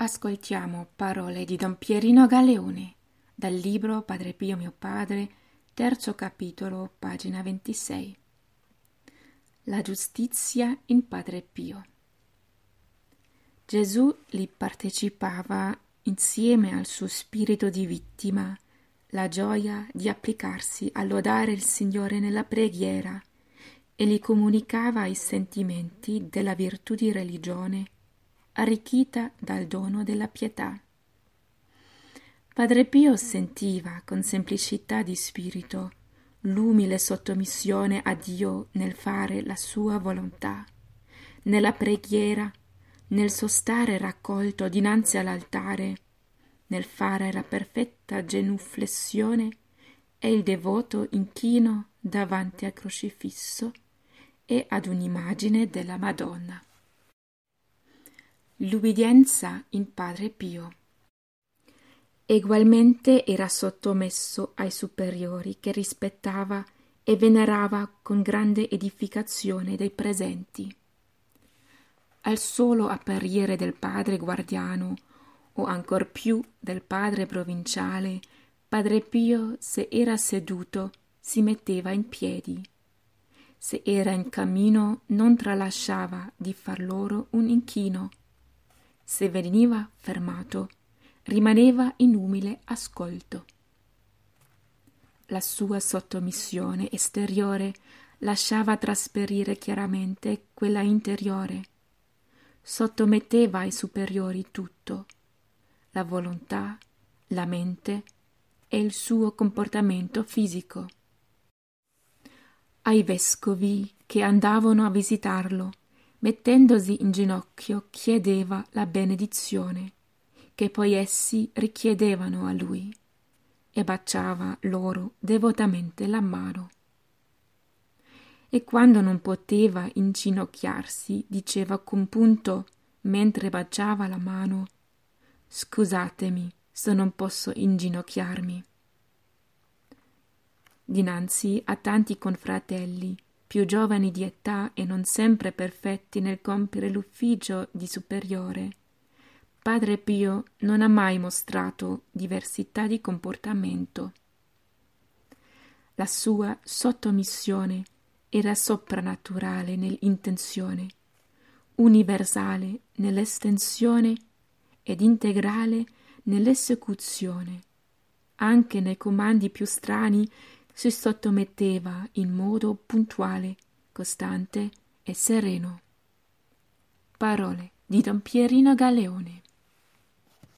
Ascoltiamo parole di Don Pierino Galeone dal libro Padre Pio mio padre, terzo capitolo, pagina 26. La giustizia in Padre Pio. Gesù li partecipava insieme al suo spirito di vittima la gioia di applicarsi a lodare il Signore nella preghiera e gli comunicava i sentimenti della virtù di religione arricchita dal dono della pietà. Padre Pio sentiva con semplicità di spirito l'umile sottomissione a Dio nel fare la sua volontà, nella preghiera, nel sostare raccolto dinanzi all'altare nel fare la perfetta genuflessione e il devoto inchino davanti al crocifisso e ad un'immagine della Madonna. L'ubbidienza in Padre Pio. Egualmente era sottomesso ai superiori che rispettava e venerava con grande edificazione dei presenti. Al solo apparire del padre guardiano o ancor più del padre provinciale, padre Pio, se era seduto, si metteva in piedi. Se era in cammino, non tralasciava di far loro un inchino. Se veniva fermato, rimaneva in umile ascolto. La sua sottomissione esteriore lasciava trasperire chiaramente quella interiore. Sottometteva ai superiori tutto la volontà, la mente e il suo comportamento fisico. Ai vescovi che andavano a visitarlo, mettendosi in ginocchio, chiedeva la benedizione, che poi essi richiedevano a lui, e baciava loro devotamente la mano. E quando non poteva inginocchiarsi, diceva compunto, mentre baciava la mano, Scusatemi se non posso inginocchiarmi. Dinanzi a tanti confratelli, più giovani di età e non sempre perfetti nel compiere l'ufficio di superiore, Padre Pio non ha mai mostrato diversità di comportamento. La sua sottomissione era soprannaturale nell'intenzione, universale nell'estensione ed integrale nell'esecuzione. Anche nei comandi più strani si sottometteva in modo puntuale, costante e sereno. Parole di Don Pierino Galeone.